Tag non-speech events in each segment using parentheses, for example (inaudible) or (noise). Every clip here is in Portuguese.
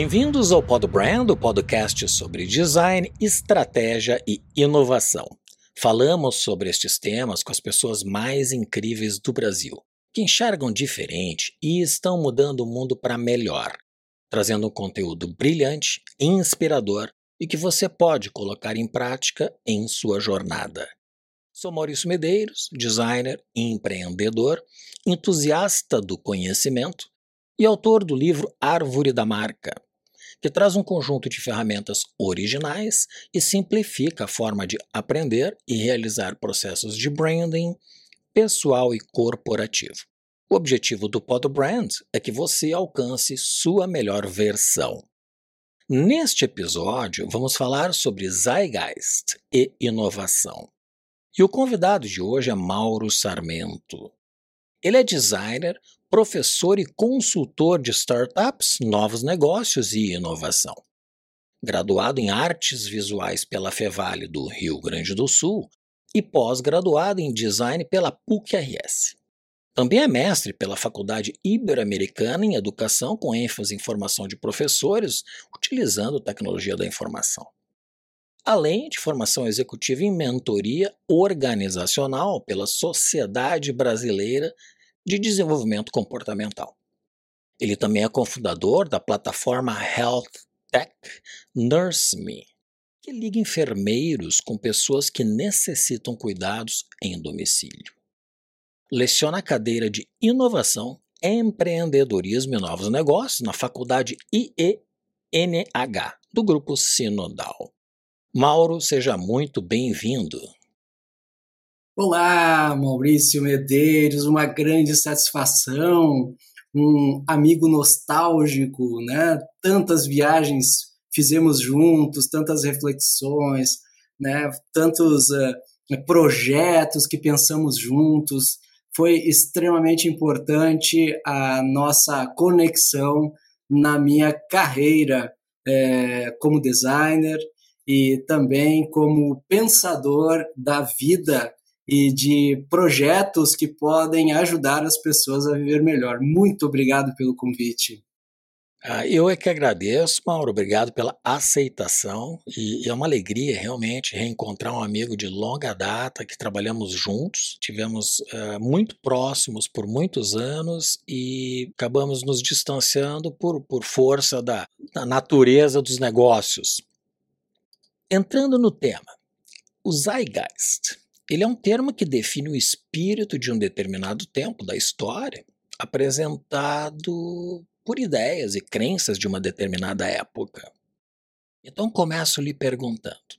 Bem-vindos ao Pod Brand, o podcast sobre design, estratégia e inovação. Falamos sobre estes temas com as pessoas mais incríveis do Brasil, que enxergam diferente e estão mudando o mundo para melhor, trazendo um conteúdo brilhante, inspirador e que você pode colocar em prática em sua jornada. Sou Maurício Medeiros, designer, empreendedor, entusiasta do conhecimento e autor do livro Árvore da Marca, que traz um conjunto de ferramentas originais e simplifica a forma de aprender e realizar processos de branding pessoal e corporativo. O objetivo do Brand é que você alcance sua melhor versão. Neste episódio, vamos falar sobre Zeitgeist e inovação. E o convidado de hoje é Mauro Sarmento. Ele é designer, professor e consultor de startups, novos negócios e inovação. Graduado em artes visuais pela Fevale do Rio Grande do Sul e pós-graduado em design pela PUC-RS. Também é mestre pela Faculdade Ibero-Americana em Educação, com ênfase em formação de professores, utilizando tecnologia da informação. Além de formação executiva em mentoria organizacional pela Sociedade Brasileira de Desenvolvimento Comportamental. Ele também é cofundador da plataforma Health Tech Nurse Me, que liga enfermeiros com pessoas que necessitam cuidados em domicílio. Leciona a cadeira de Inovação, Empreendedorismo e Novos Negócios na Faculdade IENH do Grupo Sinodal. Mauro, seja muito bem-vindo. Olá, Maurício Medeiros, uma grande satisfação, um amigo nostálgico, né? Tantas viagens fizemos juntos, tantas reflexões, né? Tantos uh, projetos que pensamos juntos foi extremamente importante a nossa conexão na minha carreira é, como designer e também como pensador da vida e de projetos que podem ajudar as pessoas a viver melhor. Muito obrigado pelo convite. Ah, eu é que agradeço, Mauro. Obrigado pela aceitação. E é uma alegria realmente reencontrar um amigo de longa data que trabalhamos juntos. Tivemos uh, muito próximos por muitos anos e acabamos nos distanciando por, por força da, da natureza dos negócios. Entrando no tema, o Zeitgeist. Ele é um termo que define o espírito de um determinado tempo da história, apresentado por ideias e crenças de uma determinada época. Então começo lhe perguntando: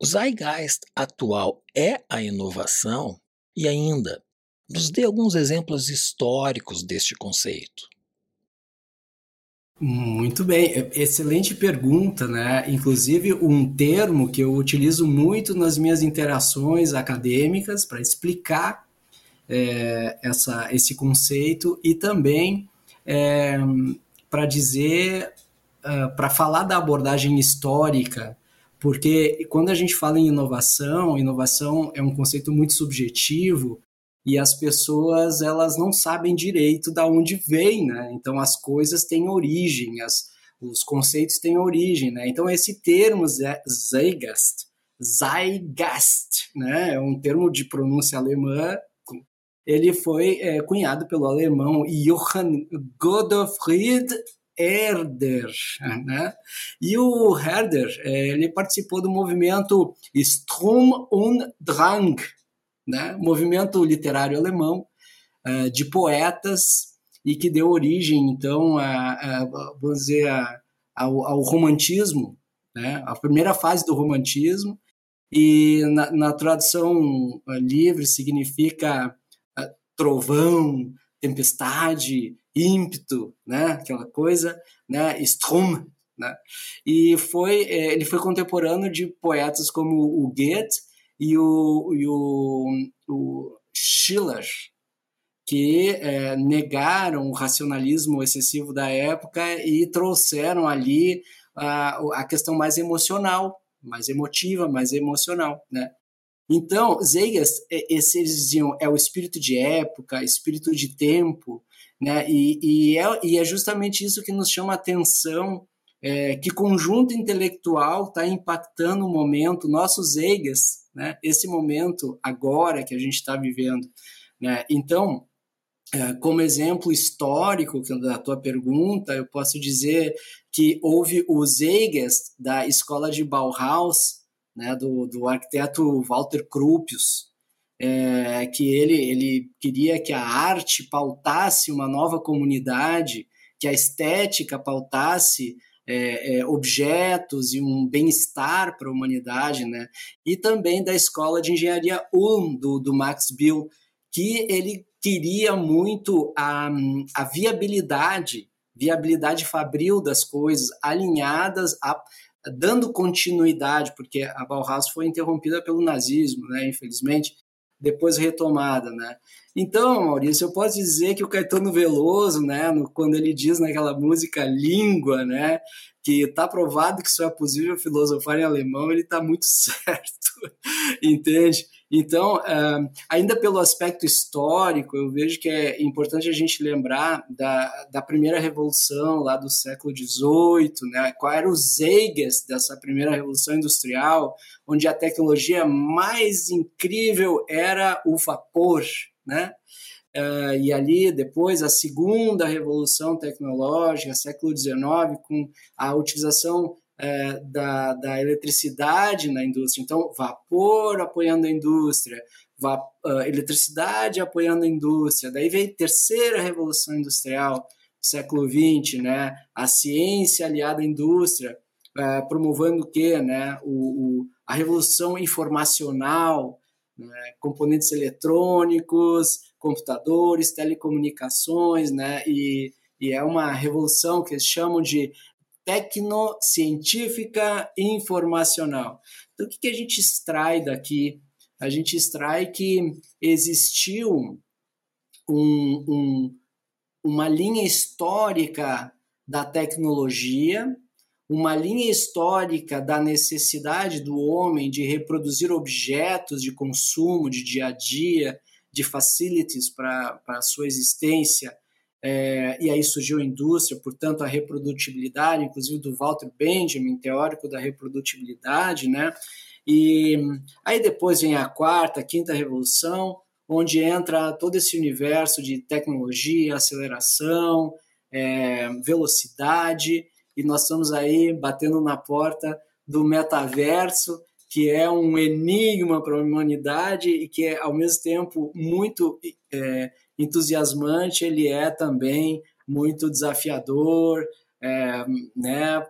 o Zeitgeist atual é a inovação? E ainda, nos dê alguns exemplos históricos deste conceito. Muito bem, excelente pergunta, né? Inclusive, um termo que eu utilizo muito nas minhas interações acadêmicas para explicar é, essa, esse conceito e também é, para dizer, uh, para falar da abordagem histórica, porque quando a gente fala em inovação, inovação é um conceito muito subjetivo e as pessoas elas não sabem direito da onde vem, né? Então as coisas têm origem, as, os conceitos têm origem, né? Então esse termo Zeitgeist, Zeitgeist, né? É um termo de pronúncia alemã ele foi é, cunhado pelo alemão Johann Godofried Herder, né? E o Herder, é, ele participou do movimento Strom und Drang, né? Movimento literário alemão é, de poetas e que deu origem, então, a, a vamos dizer, a, ao, ao, romantismo, né? A primeira fase do romantismo e na, na tradução livre significa trovão, tempestade, ímpeto, né? Aquela coisa, né? Strom, né? E foi, é, ele foi contemporâneo de poetas como o Goethe e o, e o, o Schiller, que é, negaram o racionalismo excessivo da época e trouxeram ali a, a questão mais emocional, mais emotiva, mais emocional, né? Então, Zeitgeist, é, esse, eles diziam, é o espírito de época, espírito de tempo, né? E, e, é, e é justamente isso que nos chama a atenção é, que conjunto intelectual está impactando o momento, nossos eigas, né, esse momento agora que a gente está vivendo. Né? Então, é, como exemplo histórico da tua pergunta, eu posso dizer que houve os eigas da escola de Bauhaus, né, do, do arquiteto Walter Krupius, é, que ele, ele queria que a arte pautasse uma nova comunidade, que a estética pautasse é, é, objetos e um bem-estar para a humanidade, né? E também da escola de engenharia Ulm, do, do Max Bill, que ele queria muito a, a viabilidade, viabilidade fabril das coisas, alinhadas a, dando continuidade, porque a Bauhaus foi interrompida pelo nazismo, né, infelizmente, depois retomada, né? Então, Maurício, eu posso dizer que o Caetano Veloso, né, no, quando ele diz naquela música Língua, né, que está provado que isso é possível filosofar em alemão, ele está muito (laughs) certo, entende? Então, ainda pelo aspecto histórico, eu vejo que é importante a gente lembrar da, da primeira revolução lá do século XVIII, né? qual era o Zeiges dessa primeira revolução industrial, onde a tecnologia mais incrível era o vapor, né? Uh, e ali depois a segunda revolução tecnológica, século XIX, com a utilização é, da, da eletricidade na indústria. Então, vapor apoiando a indústria, vap, uh, eletricidade apoiando a indústria. Daí veio a terceira revolução industrial, século XX, né? a ciência aliada à indústria, uh, promovendo o quê? Né? O, o, a revolução informacional, né? componentes eletrônicos, computadores, telecomunicações, né? e, e é uma revolução que eles chamam de tecnocientífica informacional. Então, o que, que a gente extrai daqui? A gente extrai que existiu um, um, uma linha histórica da tecnologia, uma linha histórica da necessidade do homem de reproduzir objetos de consumo de dia a dia, de facilities para a sua existência, é, e aí surgiu a indústria, portanto, a reprodutibilidade, inclusive do Walter Benjamin, teórico da reprodutibilidade, né? E aí depois vem a quarta, a quinta revolução, onde entra todo esse universo de tecnologia, aceleração, é, velocidade, e nós estamos aí batendo na porta do metaverso, que é um enigma para a humanidade e que é, ao mesmo tempo, muito é, entusiasmante, ele é também muito desafiador, é, né?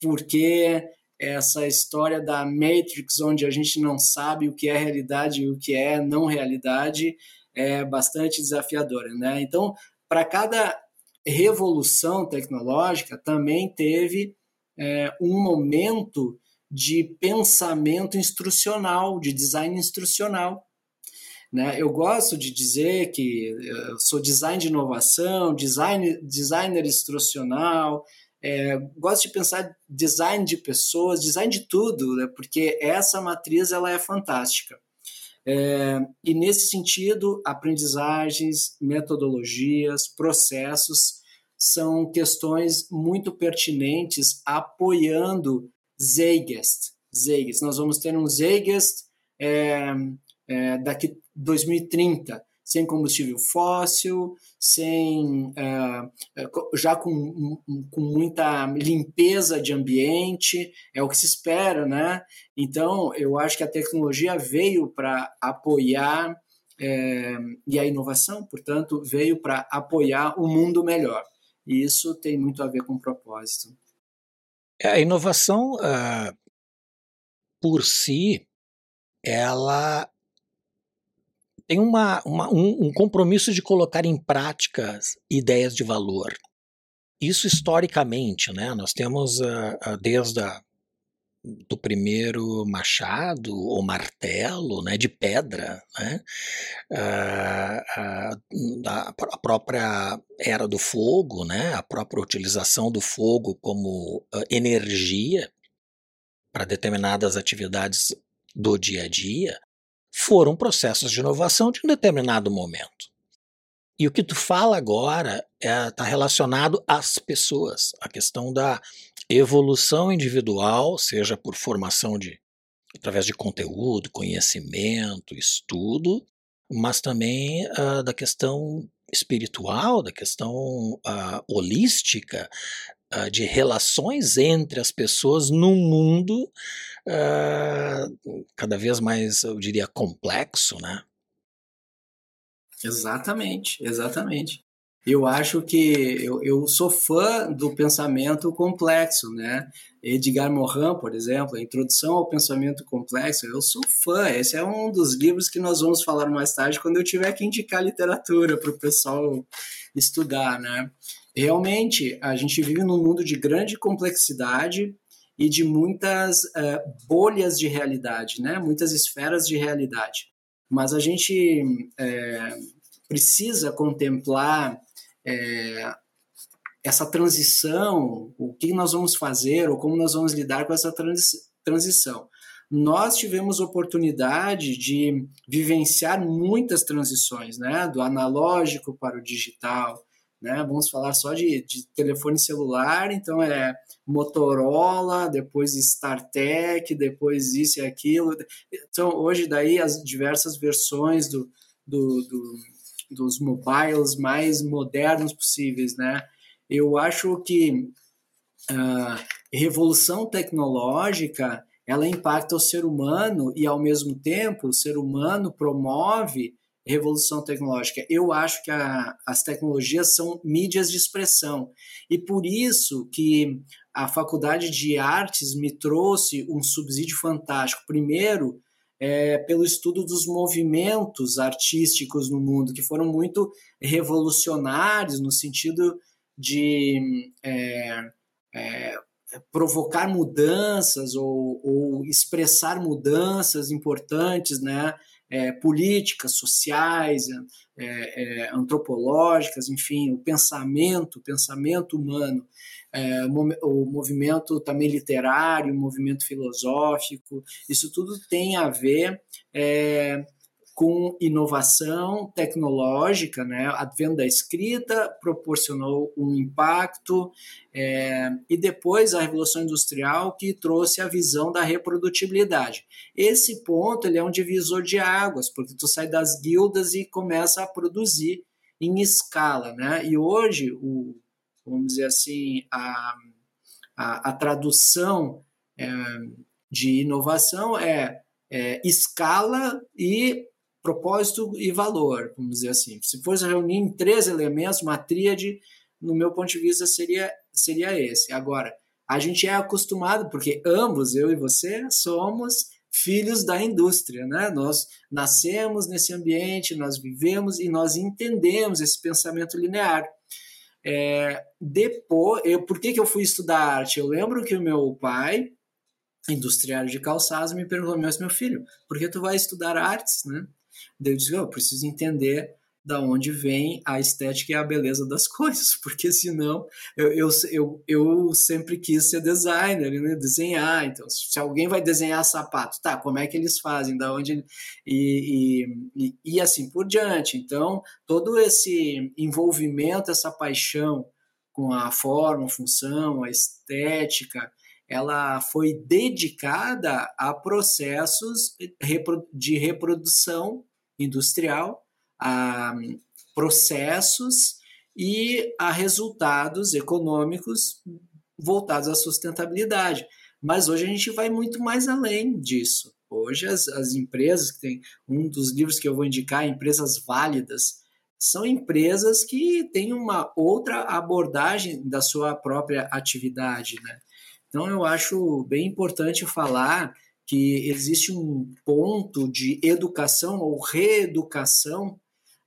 Porque essa história da Matrix, onde a gente não sabe o que é realidade e o que é não realidade, é bastante desafiadora, né? Então, para cada revolução tecnológica, também teve é, um momento de pensamento instrucional, de design instrucional, né? Eu gosto de dizer que eu sou design de inovação, design, designer instrucional, é, gosto de pensar design de pessoas, design de tudo, né? porque essa matriz ela é fantástica. É, e nesse sentido, aprendizagens, metodologias, processos são questões muito pertinentes apoiando Zeitgeist. Zeitgeist. Nós vamos ter um Zeitgeist é, é, daqui 2030, sem combustível fóssil, sem é já com, com muita limpeza de ambiente, é o que se espera, né? Então, eu acho que a tecnologia veio para apoiar é, e a inovação, portanto, veio para apoiar o um mundo melhor. E isso tem muito a ver com propósito. É, a inovação, uh, por si, ela tem uma, uma um, um, compromisso de colocar em prática ideias de valor. Isso historicamente, né? Nós temos uh, desde a, do primeiro machado ou martelo, né, de pedra, né, uh, a, a, própria era do fogo, né, a própria utilização do fogo como energia para determinadas atividades do dia a dia, foram processos de inovação de um determinado momento. E o que tu fala agora está é, tá relacionado às pessoas, a questão da evolução individual, seja por formação de através de conteúdo, conhecimento, estudo, mas também uh, da questão espiritual, da questão uh, holística, uh, de relações entre as pessoas num mundo cada vez mais, eu diria, complexo, né? Exatamente, exatamente. Eu acho que eu, eu sou fã do pensamento complexo, né? Edgar Morin, por exemplo, a Introdução ao Pensamento Complexo, eu sou fã. Esse é um dos livros que nós vamos falar mais tarde quando eu tiver que indicar literatura para o pessoal estudar, né? Realmente, a gente vive num mundo de grande complexidade e de muitas uh, bolhas de realidade, né? Muitas esferas de realidade. Mas a gente é, precisa contemplar é, essa transição, o que nós vamos fazer ou como nós vamos lidar com essa transi transição. Nós tivemos oportunidade de vivenciar muitas transições, né? do analógico para o digital. Né? Vamos falar só de, de telefone celular, então é Motorola, depois StarTech, depois isso e aquilo. Então, hoje, daí, as diversas versões do, do, do dos mobiles mais modernos possíveis, né? Eu acho que a uh, revolução tecnológica ela impacta o ser humano e ao mesmo tempo o ser humano promove revolução tecnológica. Eu acho que a, as tecnologias são mídias de expressão e por isso que a faculdade de artes me trouxe um subsídio fantástico. Primeiro, é, pelo estudo dos movimentos artísticos no mundo, que foram muito revolucionários no sentido de é, é, provocar mudanças ou, ou, expressar mudanças importantes, né? É, políticas, sociais, é, é, antropológicas, enfim, o pensamento, o pensamento humano. É, o movimento também literário, o movimento filosófico, isso tudo tem a ver é, com inovação tecnológica, né? A advento da escrita proporcionou um impacto é, e depois a revolução industrial que trouxe a visão da reprodutibilidade. Esse ponto ele é um divisor de águas porque tu sai das guildas e começa a produzir em escala, né? E hoje o vamos dizer assim, a, a, a tradução é, de inovação é, é, escala e propósito e valor, vamos dizer assim. Se fosse reunir em três elementos, uma tríade, no meu ponto de vista, seria, seria esse. Agora, a gente é acostumado, porque ambos, eu e você, somos filhos da indústria, né? Nós nascemos nesse ambiente, nós vivemos e nós entendemos esse pensamento linear. É, depois, eu, por que, que eu fui estudar arte? Eu lembro que o meu pai, industriário de calçados, me perguntou: meu filho, por que tu vai estudar artes, né? Daí eu disse: eu preciso entender da onde vem a estética e a beleza das (laughs) coisas, porque senão eu, eu, eu, eu sempre quis ser designer, né? desenhar. Então, se alguém vai desenhar sapato, tá, como é que eles fazem, da onde e, e, e assim por diante. Então, todo esse envolvimento, essa paixão com a forma, a função, a estética, ela foi dedicada a processos de reprodução industrial a processos e a resultados econômicos voltados à sustentabilidade. Mas hoje a gente vai muito mais além disso. Hoje as, as empresas que tem um dos livros que eu vou indicar, empresas válidas, são empresas que têm uma outra abordagem da sua própria atividade, né? Então eu acho bem importante falar que existe um ponto de educação ou reeducação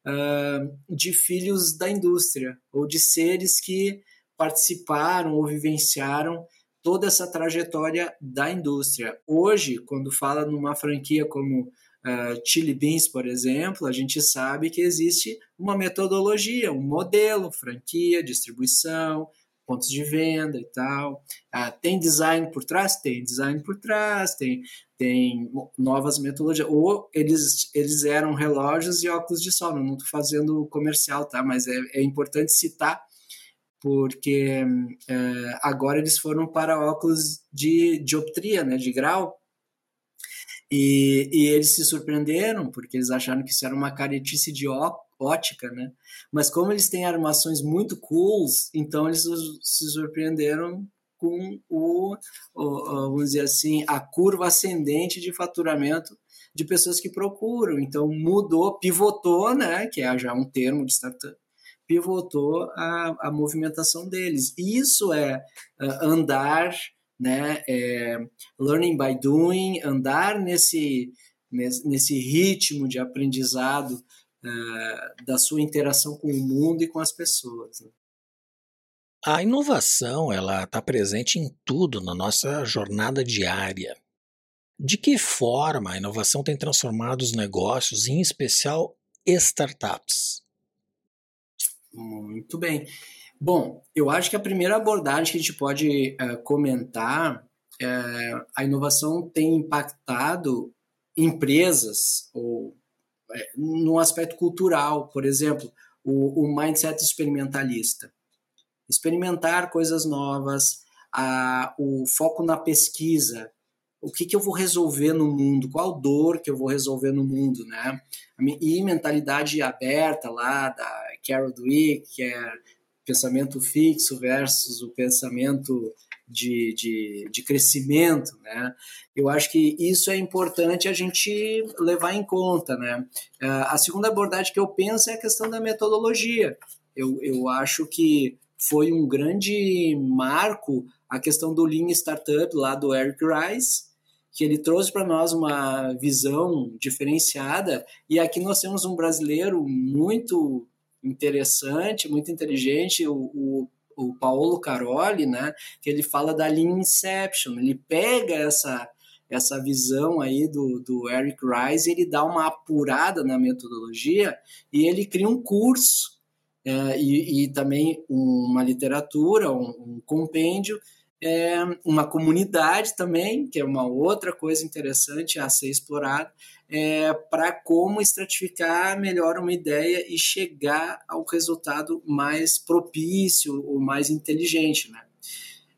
uh, de filhos da indústria ou de seres que participaram ou vivenciaram toda essa trajetória da indústria. Hoje, quando fala numa franquia como uh, Chili Beans, por exemplo, a gente sabe que existe uma metodologia, um modelo, franquia, distribuição, pontos de venda e tal. Ah, tem design por trás? Tem design por trás, tem, tem novas metodologias. Ou eles, eles eram relógios e óculos de sol. Não estou fazendo comercial, tá? Mas é, é importante citar porque é, agora eles foram para óculos de dioptria, né, de grau, e, e, eles se surpreenderam, porque eles acharam que isso era uma caretice de ótica, né? Mas como eles têm armações muito cools, então eles se surpreenderam com o, o, vamos dizer assim, a curva ascendente de faturamento de pessoas que procuram. Então mudou, pivotou, né? Que é já um termo de startup, pivotou a, a movimentação deles. Isso é uh, andar né? É, learning by doing, andar nesse, nesse, nesse ritmo de aprendizado uh, da sua interação com o mundo e com as pessoas. Né? A inovação ela está presente em tudo na nossa jornada diária. De que forma a inovação tem transformado os negócios, em especial startups? Muito bem. Bom, eu acho que a primeira abordagem que a gente pode uh, comentar é a inovação tem impactado empresas ou é, no aspecto cultural, por exemplo, o, o, mindset experimentalista, experimentar coisas novas, a, o foco na pesquisa, o que, que eu vou resolver no mundo, qual dor que eu vou resolver no mundo, né? E mentalidade aberta lá da Carol Dweck, que é pensamento fixo versus o pensamento de, de, de, crescimento, né? Eu acho que isso é importante a gente levar em conta, né? A segunda abordagem que eu penso é a questão da metodologia. Eu, eu acho que foi um grande marco a questão do Lean Startup lá do Eric Rice, que ele trouxe para nós uma visão diferenciada e aqui nós temos um brasileiro muito interessante, muito inteligente, o, o, o Paulo Caroli, né, que ele fala da Lean Inception, ele pega essa essa visão aí do, do Eric Rice, ele dá uma apurada na metodologia e ele cria um curso é, e, e, também uma literatura, um, um compêndio, é, uma comunidade também, que é uma outra coisa interessante a ser explorada, é, para como estratificar melhor uma ideia e chegar ao resultado mais propício ou mais inteligente, né?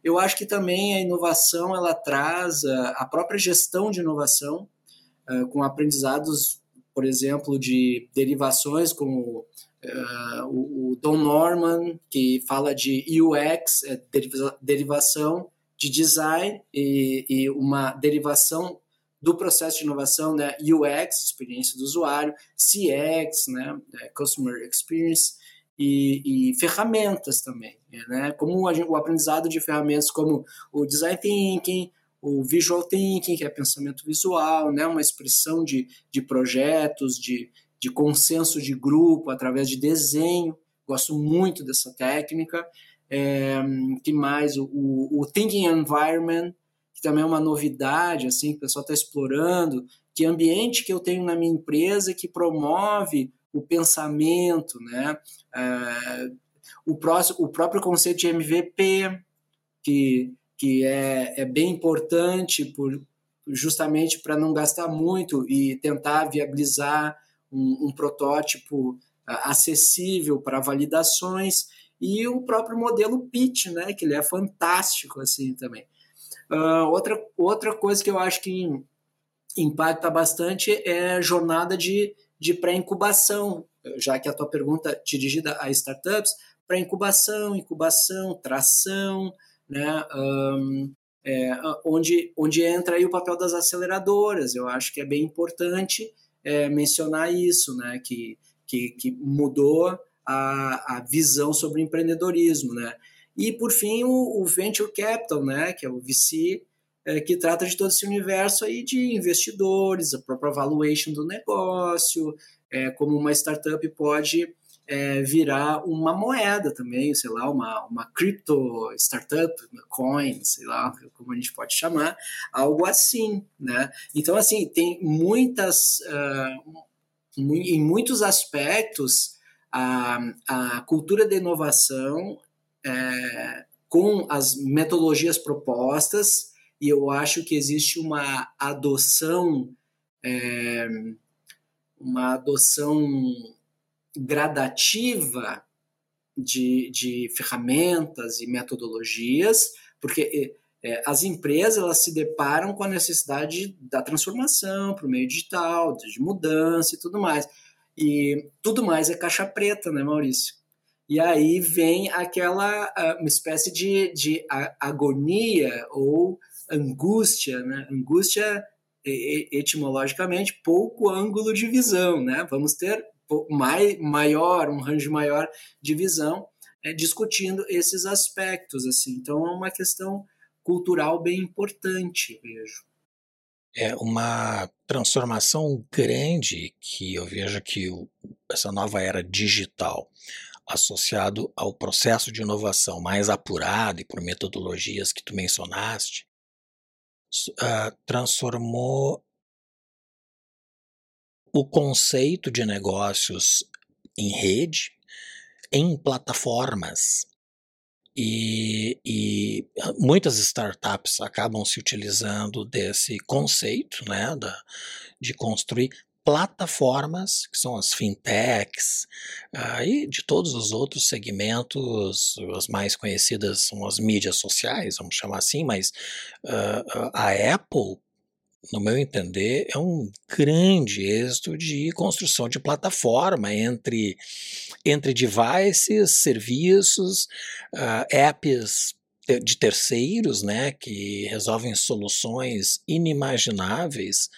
Eu acho que também a inovação ela traz a, própria gestão de inovação uh, com aprendizados, por exemplo, de derivações como uh, o, o, Don Norman que fala de UX, é, derivação de design e, e uma derivação do processo de inovação, né, UX, experiência do usuário, CX, né, é, Customer Experience, e, e ferramentas também, né, como o aprendizado de ferramentas como o Design Thinking, o Visual Thinking, que é pensamento visual, né, uma expressão de, de projetos, de, de consenso de grupo através de desenho, gosto muito dessa técnica, é, que mais, o, o Thinking Environment, que também é uma novidade, assim, que o pessoal está explorando, que ambiente que eu tenho na minha empresa que promove o pensamento, né? É, o, próximo, o próprio conceito de MVP, que, que é, é bem importante por, justamente para não gastar muito e tentar viabilizar um, um protótipo acessível para validações e o próprio modelo pitch, né, que ele é fantástico assim também. Uh, outra, outra coisa que eu acho que impacta bastante é a jornada de, de pré-incubação, já que a tua pergunta é dirigida a startups, pré-incubação, incubação, tração, né, um, é, onde, onde entra aí o papel das aceleradoras. Eu acho que é bem importante é, mencionar isso, né, que, que, que mudou a, a visão sobre empreendedorismo, né? E, por fim, o, o Venture Capital, né, que é o VC, é, que trata de todo esse universo aí de investidores, a própria valuation do negócio, é, como uma startup pode é, virar uma moeda também, sei lá, uma, uma crypto startup, coin, sei lá, como a gente pode chamar, algo assim, né? Então, assim, tem muitas, uh, em muitos aspectos, a, a cultura de inovação é, com as metodologias propostas, e eu acho que existe uma adoção, é, uma adoção gradativa de, de ferramentas e metodologias, porque é, as empresas elas se deparam com a necessidade da transformação para o meio digital, de mudança e tudo mais. E tudo mais é caixa preta, né, Maurício? E aí vem aquela uma espécie de, de agonia ou angústia, né? Angústia etimologicamente pouco ângulo de visão, né? Vamos ter mai, maior, um range maior de visão é, discutindo esses aspectos, assim. Então é uma questão cultural bem importante, vejo. É uma transformação grande que eu vejo que o, essa nova era digital, associado ao processo de inovação mais apurado e por metodologias que tu mencionaste, uh, transformou o conceito de negócios em rede em plataformas. E, e, muitas startups acabam se utilizando desse conceito né, da, de construir plataformas, que são as fintechs, uh, e de todos os outros segmentos, as mais conhecidas são as mídias sociais, vamos chamar assim, mas uh, a Apple no meu entender, é um grande êxito de construção de plataforma entre, entre devices, serviços, uh, apps de terceiros, né, que resolvem soluções inimagináveis.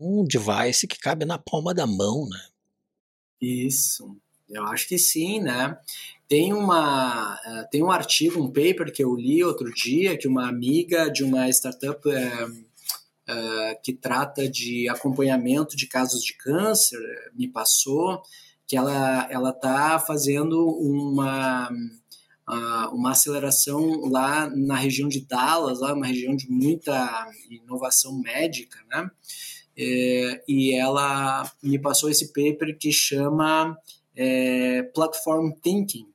Um device que cabe na palma da mão, né? Isso, eu acho que sim, né? Tem, uma, uh, tem um artigo, um paper que eu li outro dia, que uma amiga de uma startup uh, uh, que trata de acompanhamento de casos de câncer me passou, que ela está fazendo uma, uma aceleração lá na região de Dallas, lá uma região de muita inovação médica, né? É, e ela me passou esse paper que chama é, Platform Thinking,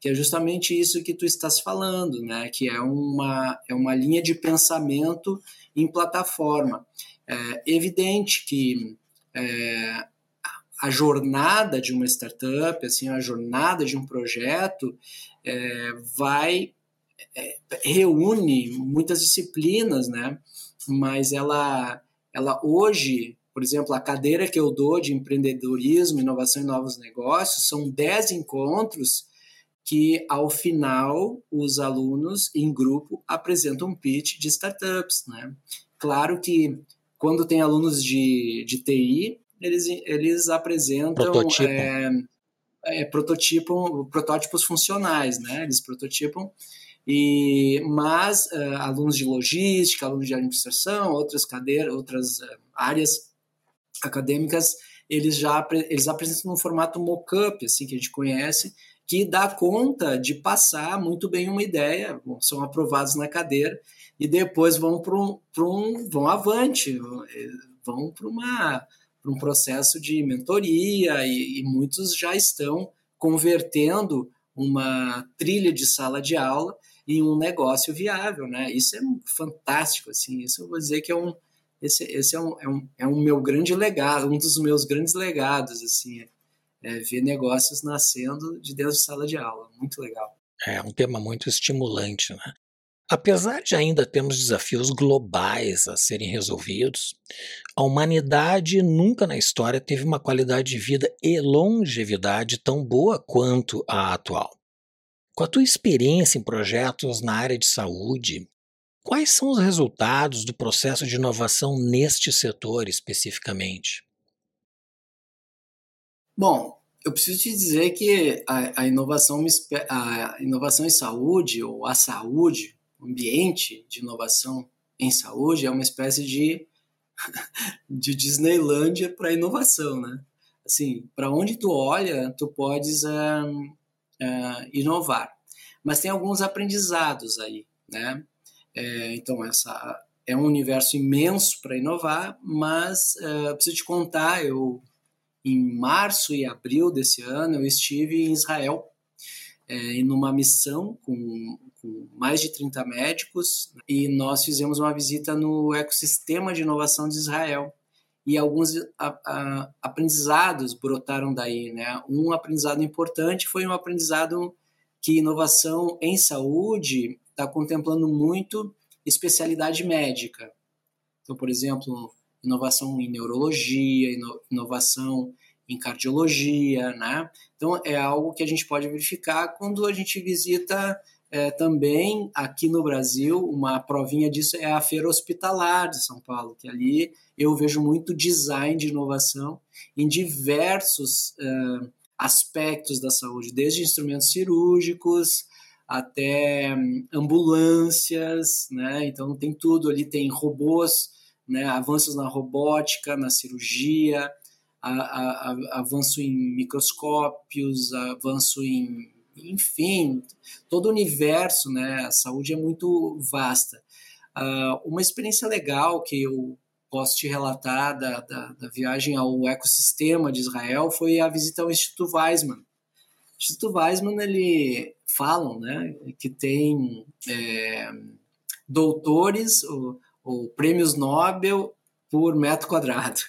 que é justamente isso que tu estás falando, né? Que é uma, é uma linha de pensamento em plataforma. É evidente que é, a jornada de uma startup, assim, a jornada de um projeto é, vai é, reúne muitas disciplinas, né? Mas ela, ela hoje, por exemplo, a cadeira que eu dou de empreendedorismo, inovação e novos negócios são 10 encontros que ao final os alunos em grupo apresentam um pitch de startups, né? Claro que quando tem alunos de, de TI, eles, eles apresentam é, é, prototipam protótipos funcionais, né? Eles prototipam e mas uh, alunos de logística, alunos de administração, outras cadeiras, outras uh, áreas acadêmicas, eles já eles apresentam no formato mockup, assim que a gente conhece, que dá conta de passar muito bem uma ideia, são aprovados na cadeira e depois vão para um, um, vão avante, vão para um processo de mentoria e, e muitos já estão convertendo uma trilha de sala de aula em um negócio viável, né? Isso é fantástico, assim. Isso eu vou dizer que é um esse, esse é, um, é, um, é um meu grande legado, um dos meus grandes legados, assim é, ver negócios nascendo de dentro de sala de aula. Muito legal. É um tema muito estimulante, né? Apesar de ainda termos desafios globais a serem resolvidos, a humanidade nunca na história teve uma qualidade de vida e longevidade tão boa quanto a atual. Com a tua experiência em projetos na área de saúde, quais são os resultados do processo de inovação neste setor especificamente? Bom, eu preciso te dizer que a, a inovação, a inovação em saúde, ou a saúde, o ambiente de inovação em saúde, é uma espécie de, (laughs) de Disneylândia para inovação, né? Assim, para onde tu olha, tu podes uh, uh, inovar. Mas tem alguns aprendizados aí, né? É, então, essa é um universo imenso para inovar, mas uh, preciso te contar, eu em março e abril desse ano, eu estive em Israel, é, em uma missão com, com, mais de 30 médicos, e nós fizemos uma visita no ecossistema de inovação de Israel. e alguns a, a, aprendizados brotaram daí, né? Um aprendizado importante foi um aprendizado que inovação em saúde está contemplando muito especialidade médica. Então, por exemplo, inovação em neurologia, inovação em cardiologia, né? Então é algo que a gente pode verificar quando a gente visita é, também aqui no Brasil, uma provinha disso é a Feira Hospitalar de São Paulo, que ali eu vejo muito design de inovação em diversos uh, aspectos da saúde, desde instrumentos cirúrgicos até um, ambulâncias, né? Então tem tudo ali, tem robôs, né? Avanços na robótica, na cirurgia, a, a, a, avanço em microscópios, avanço em enfim, todo o universo, né? A saúde é muito vasta. Uh, uma experiência legal que eu posso te relatar da, da, da, viagem ao ecossistema de Israel foi a visita ao Instituto Weizmann. O Instituto Weizmann, ele falam, né, que tem é, doutores ou, ou prêmios Nobel por metro quadrado.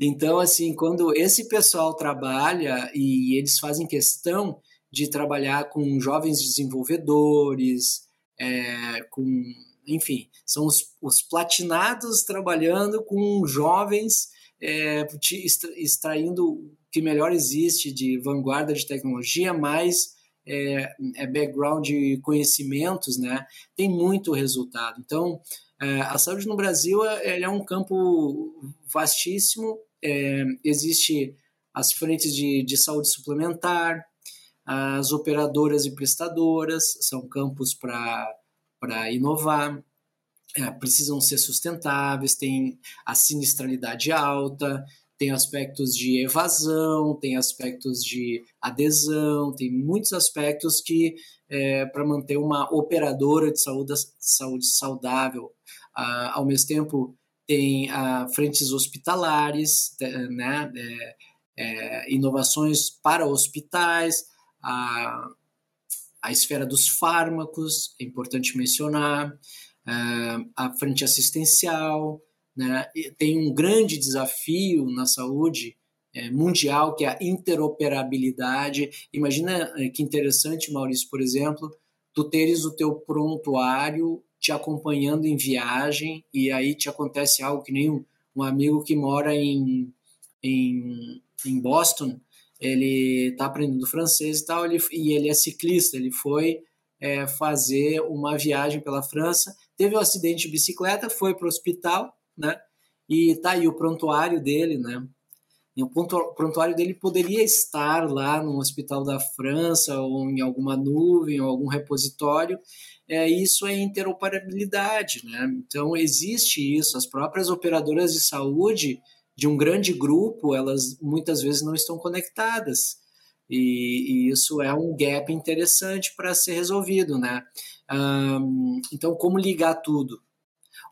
Então, assim, quando esse pessoal trabalha e eles fazem questão de trabalhar com jovens desenvolvedores, é, com, enfim, são os, os, platinados trabalhando com jovens, é, extraindo o que melhor existe de vanguarda de tecnologia, mais é, é background de conhecimentos, né? Tem muito resultado. Então, é, a saúde no Brasil é, é um campo vastíssimo. É, existe as frentes de, de saúde suplementar, as operadoras e prestadoras, são campos para inovar, é, precisam ser sustentáveis, tem a sinistralidade alta, tem aspectos de evasão, tem aspectos de adesão, tem muitos aspectos que, é, para manter uma operadora de saúde, saúde saudável, ah, ao mesmo tempo, tem ah, frentes hospitalares, né, é, é, inovações para hospitais, a, a esfera dos fármacos, é importante mencionar, é, a frente assistencial, né? tem um grande desafio na saúde é, mundial, que é a interoperabilidade. Imagina é, que interessante, Maurício, por exemplo, tu teres o teu prontuário te acompanhando em viagem e aí te acontece algo que nem um, um amigo que mora em, em, em Boston, ele está aprendendo francês e tal, ele, e ele é ciclista, ele foi é, fazer uma viagem pela França, teve um acidente de bicicleta, foi para o hospital, né? E tá aí o prontuário dele, né? E o prontuário dele poderia estar lá no hospital da França ou em alguma nuvem ou algum repositório. É, isso é interoperabilidade, né? Então existe isso. As próprias operadoras de saúde de um grande grupo, elas muitas vezes não estão conectadas. E, e isso é um gap interessante para ser resolvido, né? Um, então, como ligar tudo?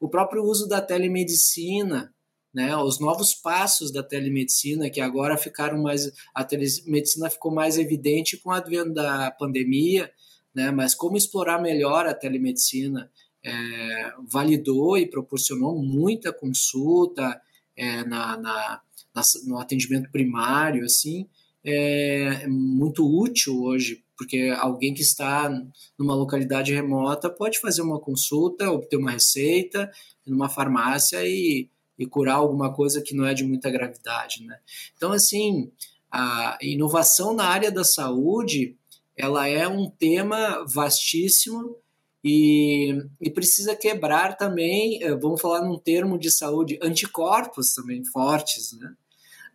O próprio uso da telemedicina, né? Os novos passos da telemedicina que agora ficaram mais, a telemedicina ficou mais evidente com o advento da pandemia, né? Mas como explorar melhor a telemedicina é, validou e proporcionou muita consulta, é, na, na, na, no atendimento primário, assim, é muito útil hoje, porque alguém que está numa localidade remota pode fazer uma consulta, obter uma receita numa farmácia e, e curar alguma coisa que não é de muita gravidade, né? Então, assim, a inovação na área da saúde, ela é um tema vastíssimo e, e, precisa quebrar também, eh, vamos falar num termo de saúde, anticorpos também fortes, né?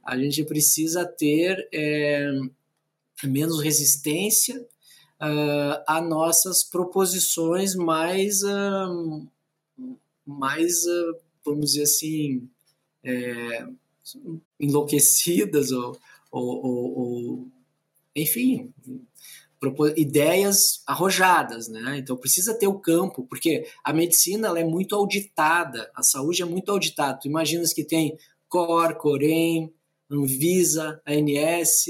A gente precisa ter é, menos resistência uh, a nossas proposições mais, uh, mais uh, vamos dizer assim, é, enlouquecidas ou, ou, ou, ou enfim, ideias arrojadas, né? Então precisa ter o campo, porque a medicina ela é muito auditada, a saúde é muito auditada. Tu imaginas que tem COR, COREM, Anvisa, ANS,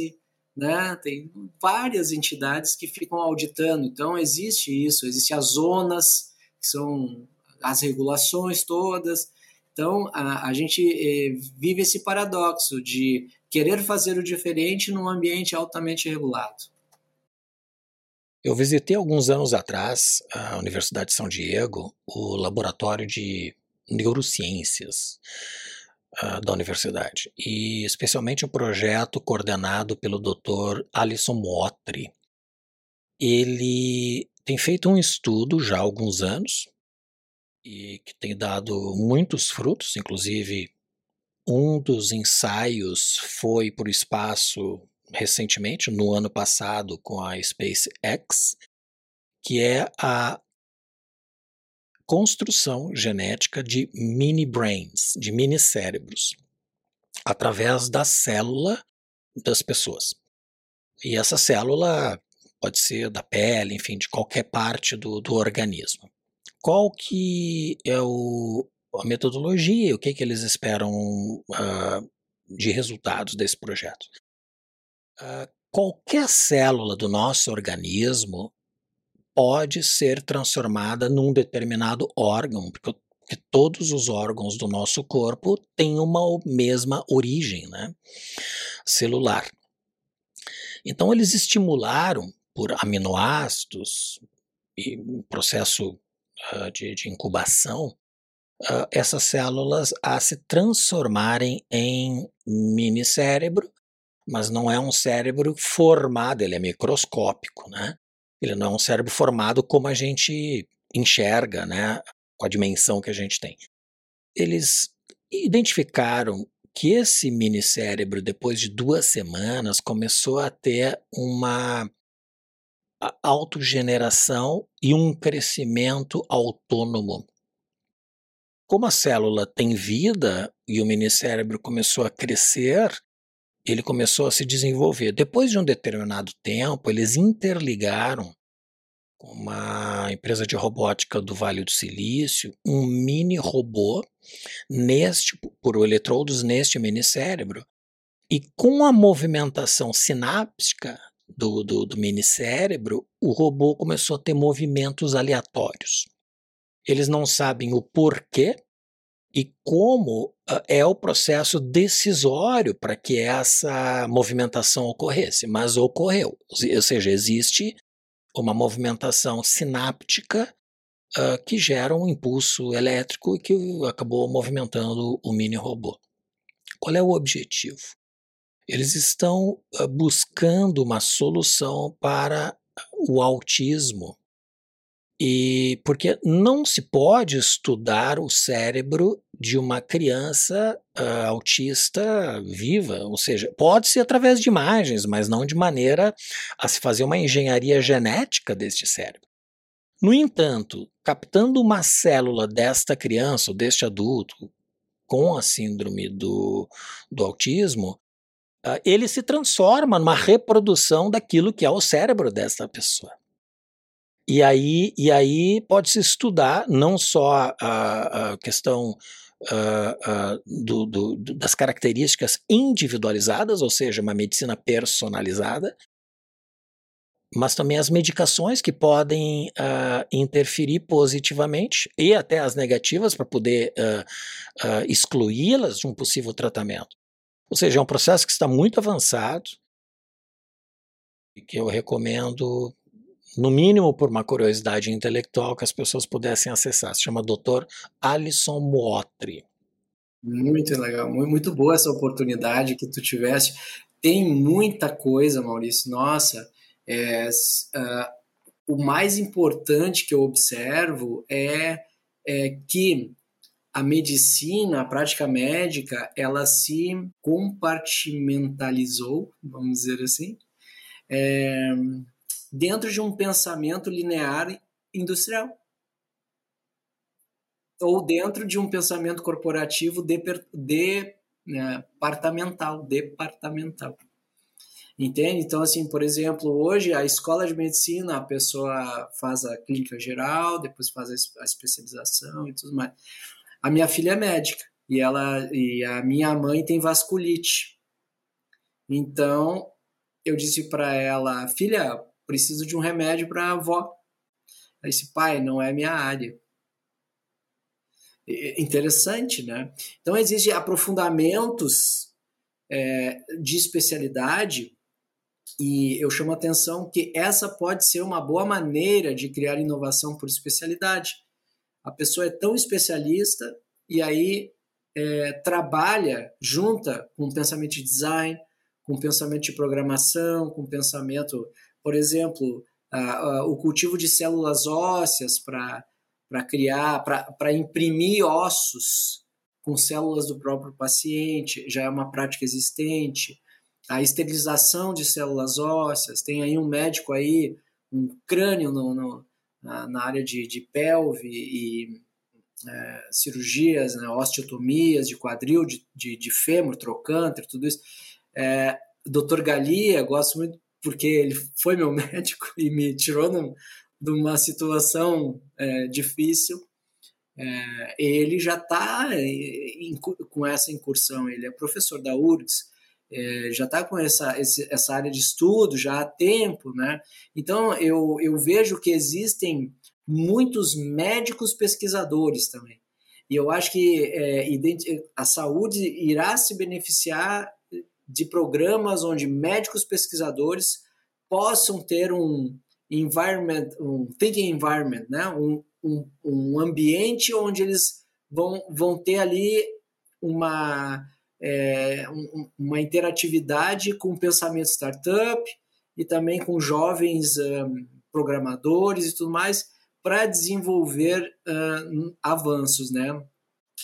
né? Tem várias entidades que ficam auditando. Então existe isso, existem as zonas, que são as regulações todas. Então, a, a gente eh, vive esse paradoxo de querer fazer o diferente num ambiente altamente regulado. Eu visitei alguns anos atrás a Universidade de São Diego, o laboratório de neurociências uh, da universidade, e especialmente o projeto coordenado pelo Dr. Alison Motri. Ele tem feito um estudo já há alguns anos e que tem dado muitos frutos, inclusive um dos ensaios foi para o espaço recentemente, no ano passado, com a SpaceX, que é a construção genética de mini brains, de mini cérebros, através da célula das pessoas. E essa célula pode ser da pele, enfim, de qualquer parte do, do organismo. Qual que é o, a metodologia, o que, que eles esperam uh, de resultados desse projeto? Uh, qualquer célula do nosso organismo pode ser transformada num determinado órgão, porque, porque todos os órgãos do nosso corpo têm uma mesma origem né, celular. Então, eles estimularam por aminoácidos e processo uh, de, de, incubação uh, essas células a se transformarem em mini cérebro, mas não é um cérebro formado, ele é microscópico, né? Ele não é um cérebro formado como a gente enxerga, né? Com a dimensão que a gente tem. Eles identificaram que esse mini cérebro, depois de duas semanas, começou a ter uma autogeneração e um crescimento autônomo. Como a célula tem vida e o minicérebro começou a crescer, ele começou a se desenvolver. Depois de um determinado tempo, eles interligaram com uma empresa de robótica do Vale do Silício um mini robô neste por eletrodos neste minicérebro e com a movimentação sináptica do, do, do minicérebro, o robô começou a ter movimentos aleatórios. Eles não sabem o porquê e como é o processo decisório para que essa movimentação ocorresse, mas ocorreu. Ou seja, existe uma movimentação sináptica uh, que gera um impulso elétrico e que acabou movimentando o mini robô. Qual é o objetivo? Eles estão uh, buscando uma solução para o autismo e porque não se pode estudar o cérebro de uma criança uh, autista viva, ou seja, pode ser através de imagens, mas não de maneira a se fazer uma engenharia genética deste cérebro. No entanto, captando uma célula desta criança ou deste adulto com a síndrome do, do autismo, uh, ele se transforma numa reprodução daquilo que é o cérebro desta pessoa. E aí, e aí pode-se estudar não só a, a questão do, do, das características individualizadas, ou seja, uma medicina personalizada, mas também as medicações que podem uh, interferir positivamente e até as negativas para poder uh, uh, excluí-las de um possível tratamento. Ou seja, é um processo que está muito avançado e que eu recomendo no mínimo por uma curiosidade intelectual que as pessoas pudessem acessar. Se chama Dr. Alison Mootri. Muito legal, muito boa essa oportunidade que tu tiveste. Tem muita coisa, Maurício. Nossa, é, uh, o mais importante que eu observo é, é que a medicina, a prática médica, ela se compartimentalizou, vamos dizer assim, é, dentro de um pensamento linear industrial ou dentro de um pensamento corporativo de, de, departamental, departamental. Entende? Então, assim, por exemplo, hoje a escola de medicina, a pessoa faz a clínica geral, depois faz a especialização e tudo mais. A minha filha é médica e ela e a minha mãe tem vasculite. Então, eu disse para ela, filha, preciso de um remédio para a avó. Disse, pai, não é minha área. interessante, né? Então existem aprofundamentos é, de especialidade e eu chamo a atenção que essa pode ser uma boa maneira de criar inovação por especialidade. A pessoa é tão especialista e aí é, trabalha junta com pensamento de design, com pensamento de programação, com pensamento, por exemplo, o cultivo de células ósseas para criar, para imprimir ossos com células do próprio paciente, já é uma prática existente. A esterilização de células ósseas, tem aí um médico aí, um crânio no, no, na, na, área de, de pelve e é, cirurgias, né, osteotomias de quadril, de, de, de fêmur, trocânter, tudo isso. É, Dr. Galia, gosto muito porque ele foi meu (laughs) médico e me tirou de uma situação é, difícil. É, ele já está com essa incursão, ele é professor da URGS, é, já está com essa, esse, essa área de estudo já há tempo, né? Então eu, eu vejo que existem muitos médicos pesquisadores também. E eu acho que é, a saúde irá se beneficiar de programas onde médicos pesquisadores possam ter um environment, um thinking environment, né? um, um, um ambiente onde eles vão, vão ter ali uma, é, uma interatividade com o pensamento startup e também com jovens um, programadores e tudo mais para desenvolver uh, avanços, né?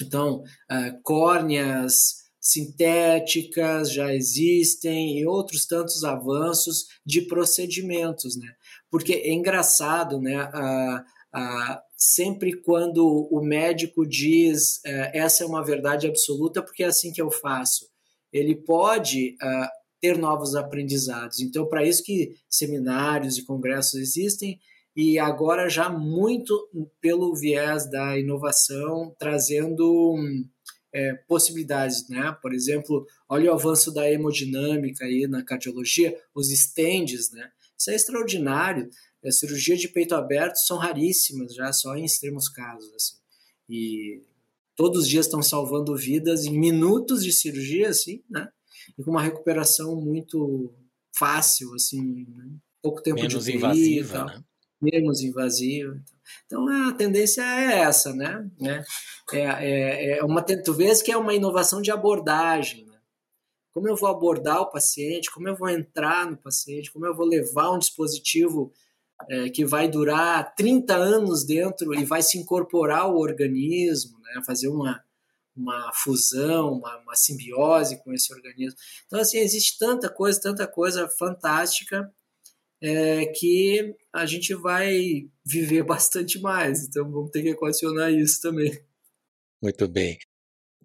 Então, uh, córneas, sintéticas já existem e outros tantos avanços de procedimentos, né? Porque é engraçado, né? A, sempre quando o médico diz é, essa é uma verdade absoluta porque é assim que eu faço, ele pode ter novos aprendizados. Então, para isso que seminários e congressos existem e agora já muito pelo viés da inovação, trazendo um, é, possibilidades, né? Por exemplo, olha o avanço da hemodinâmica aí na cardiologia, os stands, né? Isso é extraordinário. A cirurgia de peito aberto são raríssimas já, só em extremos casos, assim. E todos os dias estão salvando vidas em minutos de cirurgia, assim, né? E com uma recuperação muito fácil, assim, né? pouco tempo Menos de invasiva, né? Menos invasiva. Então a tendência é essa, né? É, é, é uma, tu vês que é uma inovação de abordagem. Né? Como eu vou abordar o paciente, como eu vou entrar no paciente, como eu vou levar um dispositivo é, que vai durar 30 anos dentro e vai se incorporar ao organismo, né? fazer uma, uma fusão, uma, uma simbiose com esse organismo. Então, assim, existe tanta coisa, tanta coisa fantástica é, que a gente vai viver (laughs) bastante mais. Então vamos ter que equacionar isso também. Muito bem.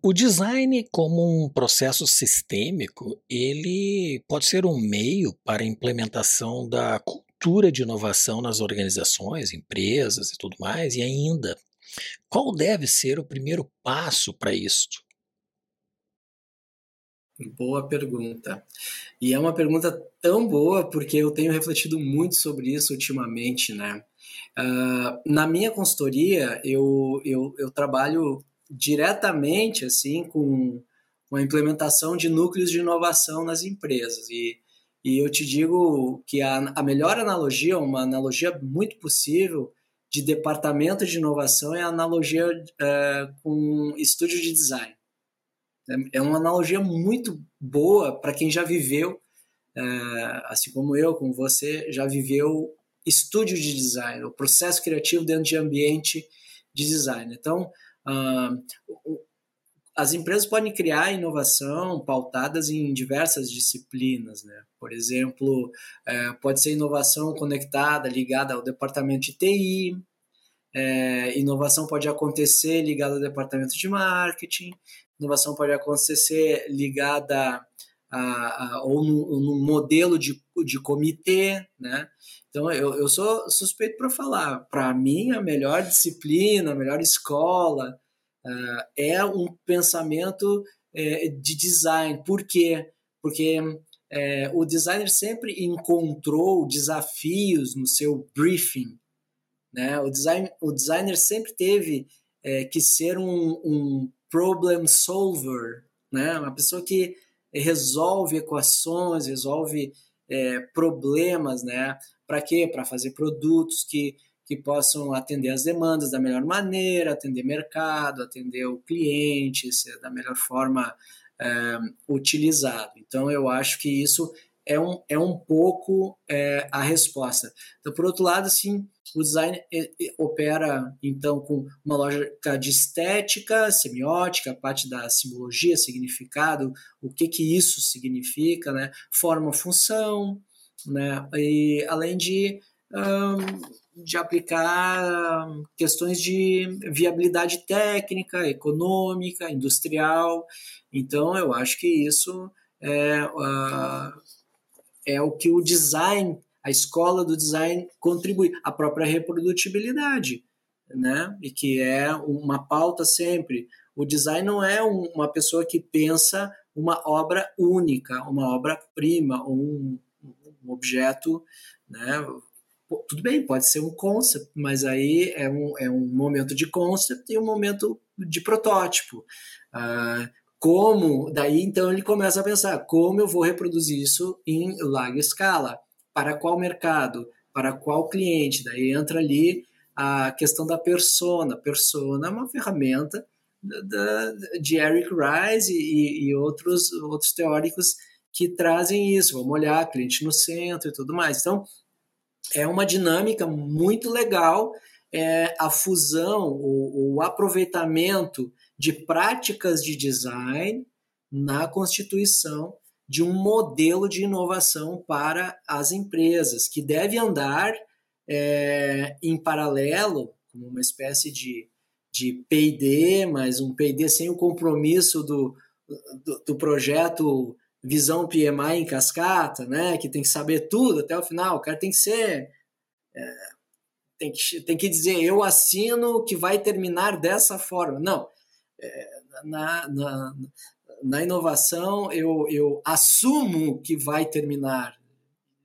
O design como um processo sistêmico, ele pode ser um meio para a implementação da cultura de inovação nas organizações, empresas e tudo mais, e ainda, qual deve ser o primeiro passo para isto? Boa pergunta. E é uma pergunta tão boa porque eu tenho refletido muito sobre isso ultimamente, né? Uh, na minha consultoria, eu, eu, eu trabalho diretamente assim com, com a implementação de núcleos de inovação nas empresas. E, e eu te digo que a, a melhor analogia, uma analogia muito possível de departamento de inovação é a analogia uh, com estúdio de design. É, é uma analogia muito boa para quem já viveu, é, assim como eu, como você, já viveu estúdio de design, o processo criativo dentro de ambiente de design. Então, as empresas podem criar inovação pautadas em diversas disciplinas, né? Por exemplo, é, pode ser inovação conectada, ligada ao departamento de TI, é, inovação pode acontecer ligada ao departamento de marketing, inovação pode acontecer ligada a, a, ou num, modelo de, de comitê, né? Então, eu, eu sou suspeito para falar. Para mim, a melhor disciplina, a melhor escola uh, é um pensamento uh, de design. Por quê? Porque uh, o designer sempre encontrou desafios no seu briefing. Né? O, design, o designer sempre teve é, que ser um, um problem solver, né? Uma pessoa que resolve equações, resolve é, problemas, né? Para quê? Para fazer produtos que, que possam atender as demandas da melhor maneira, atender mercado, atender o cliente, ser da melhor forma é, utilizado. Então, eu acho que isso é um, é um pouco é, a resposta. Então, por outro lado, sim, o design opera, então, com uma lógica de estética, semiótica, parte da simbologia, significado, o que, que isso significa, né? forma, função, né? e além de, um, de aplicar questões de viabilidade técnica, econômica, industrial. Então, eu acho que isso é, uh, é o que o design a escola do design contribui, a própria reprodutibilidade, né? E que é uma pauta sempre. O design não é um, uma pessoa que pensa uma obra única, uma obra-prima, um, um objeto, né? Tudo bem, pode ser um concept, mas aí é um, é um momento de concept e um momento de protótipo. Ah, como, daí então ele começa a pensar, como eu vou reproduzir isso em larga escala? para qual mercado, para qual cliente. Daí entra ali a questão da persona. Persona é uma ferramenta da, de Eric Rice e, e, outros, outros teóricos que trazem isso. Vamos olhar cliente no centro e tudo mais. Então, é uma dinâmica muito legal é, a fusão, o, o aproveitamento de práticas de design na constituição de um modelo de inovação para as empresas, que deve andar é, em paralelo, como uma espécie de, de PD, mas um PD sem o compromisso do, do, do projeto Visão PMI em cascata, né, que tem que saber tudo até o final, o cara tem que ser. É, tem, que, tem que dizer, eu assino que vai terminar dessa forma. Não. Na, na, na inovação, eu, eu assumo que vai terminar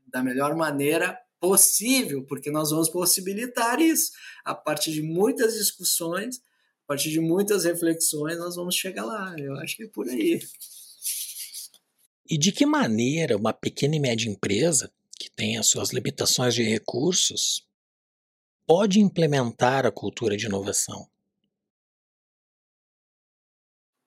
da melhor maneira possível, porque nós vamos possibilitar isso. A partir de muitas discussões, a partir de muitas reflexões, nós vamos chegar lá. Eu acho que é por aí. E de que maneira uma pequena e média empresa, que tem as suas limitações de recursos, pode implementar a cultura de inovação?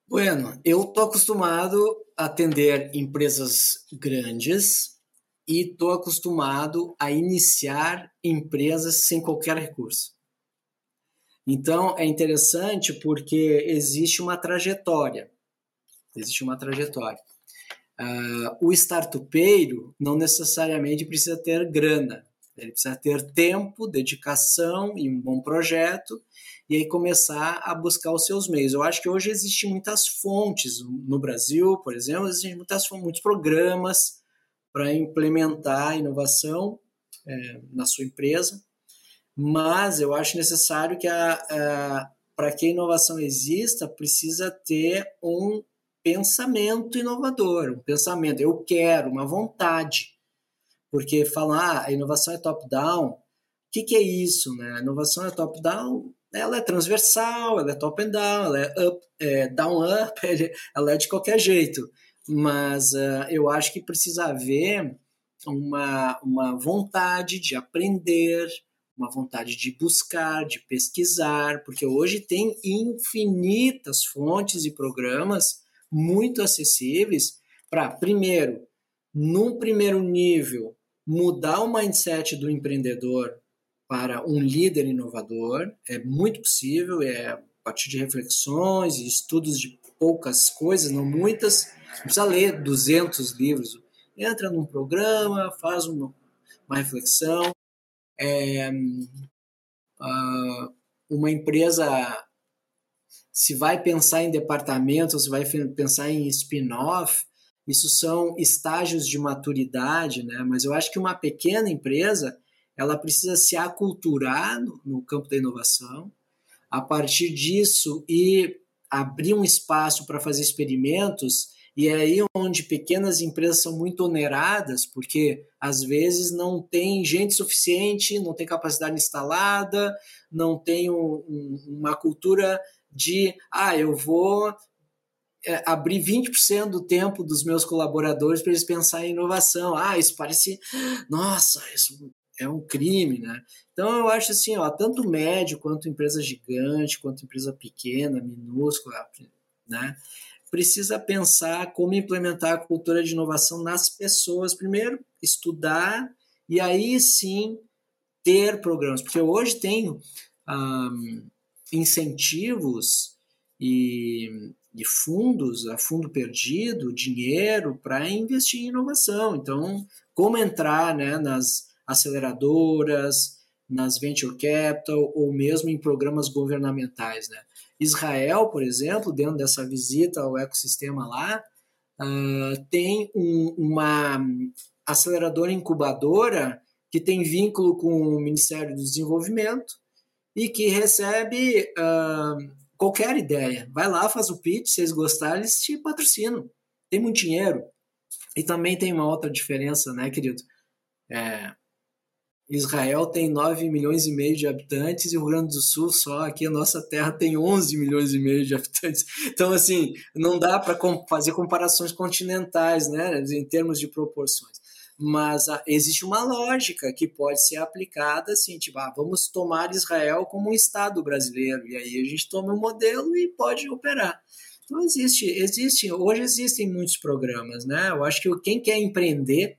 Bueno, eu tô acostumado a atender empresas grandes e tô acostumado a iniciar empresas sem qualquer recurso. Então é interessante porque existe uma trajetória. Existe uma trajetória. Uh, o startupeiro não necessariamente precisa ter grana, ele precisa ter tempo, dedicação e um bom projeto e aí começar a buscar os seus meios. Eu acho que hoje existem muitas fontes no Brasil, por exemplo, existem muitas, muitos programas para implementar inovação é, na sua empresa, mas eu acho necessário que a, a para que a inovação exista, precisa ter um pensamento inovador, um pensamento, eu quero, uma vontade. Porque falar ah, a inovação é top-down, o que, que, é isso? Né? A inovação é top-down ela é transversal, ela é top and down, ela é up, é, down up, (laughs) ela é de qualquer jeito. Mas uh, eu acho que precisa haver uma, uma vontade de aprender, uma vontade de buscar, de pesquisar, porque hoje tem infinitas fontes e programas muito acessíveis para, primeiro, num primeiro nível, mudar o mindset do empreendedor para um líder inovador. É muito possível, é a partir de reflexões e estudos de poucas coisas, não muitas. Não precisa ler 200 livros. Entra num programa, faz uma, uma reflexão. É, uh, uma empresa, se vai pensar em departamento, se vai pensar em spin-off, isso são estágios de maturidade, né? Mas eu acho que uma pequena empresa ela precisa se aculturar no, no campo da inovação, a partir disso e abrir um espaço para fazer experimentos E é aí onde pequenas empresas são muito oneradas, porque às vezes não tem gente suficiente, não tem capacidade instalada, não tem um, um, uma cultura de, ah, eu vou é, abrir 20% do tempo dos meus colaboradores para eles pensarem em inovação. Ah, isso parece, nossa, isso é um crime, né? Então eu acho assim, ó, tanto médio quanto empresa gigante, quanto empresa pequena, minúscula, né? Precisa pensar como implementar a cultura de inovação nas pessoas. Primeiro, estudar e aí sim ter programas, porque hoje tem um, incentivos e, e, fundos, a fundo perdido, dinheiro para investir em inovação. Então, como entrar né, nas aceleradoras, nas venture capital ou mesmo em programas governamentais. Né? Israel, por exemplo, dentro dessa visita ao ecossistema lá, uh, tem um, uma aceleradora incubadora que tem vínculo com o Ministério do Desenvolvimento e que recebe uh, qualquer ideia. Vai lá, faz o pitch, se eles gostarem, eles te patrocinam. Tem muito dinheiro. E também tem uma outra diferença, né, querido? É, Israel tem 9 milhões e meio de habitantes e o Rio Grande do Sul só aqui a nossa terra tem 11 milhões e meio de habitantes. Então assim, não dá para fazer comparações continentais, né, em termos de proporções. Mas ah, existe uma lógica que pode ser aplicada assim, tipo, ah, vamos tomar Israel como um estado brasileiro e aí a gente toma um modelo e pode operar. Então existe, existe, hoje existem muitos programas, né? Eu acho que quem quer empreender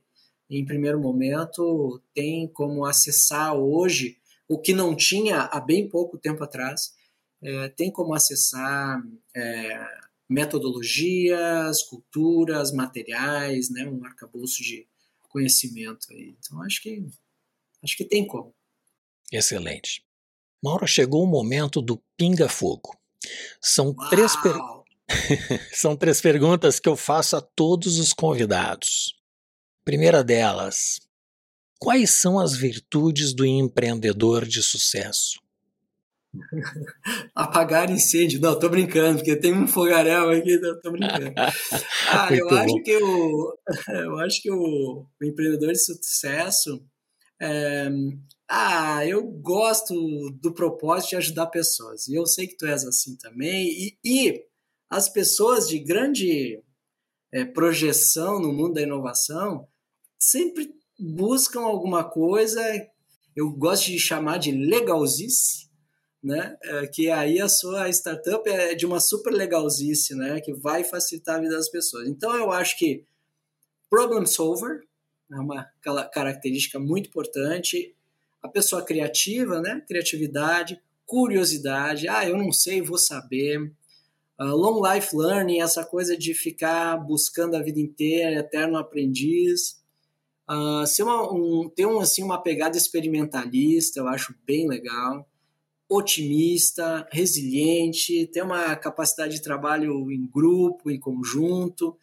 em primeiro momento, tem como acessar hoje o que não tinha há bem pouco tempo atrás, é, tem como acessar é, metodologias, culturas, materiais, né, um arcabouço de conhecimento. Aí. Então, acho que, acho que tem como. Excelente. Mauro, chegou o momento do pinga-fogo. São três, per... (laughs) São três perguntas que eu faço a todos os convidados. Primeira delas, quais são as virtudes do empreendedor de sucesso? (laughs) Apagar incêndio. Não, tô brincando, porque tem um fogaréu aqui, não, tô brincando. (laughs) Ah, eu acho que o, (laughs) eu acho que o, o empreendedor de sucesso. É, ah, eu gosto do propósito de ajudar pessoas. E eu sei que tu és assim também. E, e as pessoas de grande é, projeção no mundo da inovação, sempre buscam alguma coisa, eu gosto de chamar de legalzice, né? É, que aí a sua startup é de uma super legalzice, né? Que vai facilitar a vida das pessoas. Então eu acho que problem solver é uma característica muito importante. A pessoa criativa, né? Criatividade, curiosidade. Ah, eu não sei, vou saber. Uh, long life learning, essa coisa de ficar buscando a vida inteira, eterno aprendiz. Uh, ser uma, um, ter um, assim, uma pegada experimentalista, eu acho bem legal. Otimista, resiliente, ter uma capacidade de trabalho em grupo, em conjunto,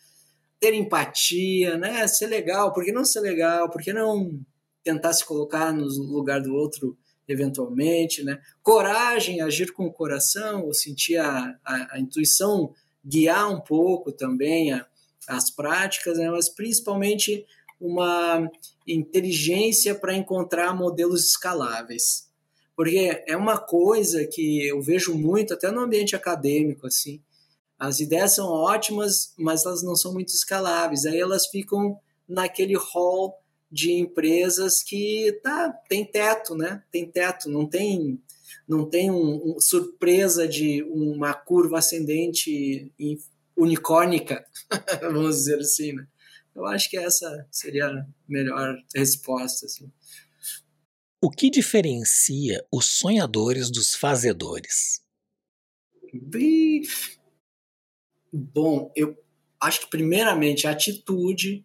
ter empatia, né? Ser legal, por que não ser legal? Por que não tentar se colocar no lugar do outro eventualmente, né? Coragem, agir com o coração, ou sentir a, a, a intuição guiar um pouco também a, as práticas, né? mas principalmente uma inteligência para encontrar modelos escaláveis. Porque é uma coisa que eu vejo muito, até no ambiente acadêmico, assim. As ideias são ótimas, mas elas não são muito escaláveis. Aí elas ficam naquele hall de empresas que tá, tem teto, né? Tem teto, não tem não tem um, um surpresa de uma curva ascendente unicórnica, (laughs) vamos dizer assim, né? Eu acho que essa seria a melhor resposta. Assim. O que diferencia os sonhadores dos fazedores? Bom, eu acho que primeiramente a atitude.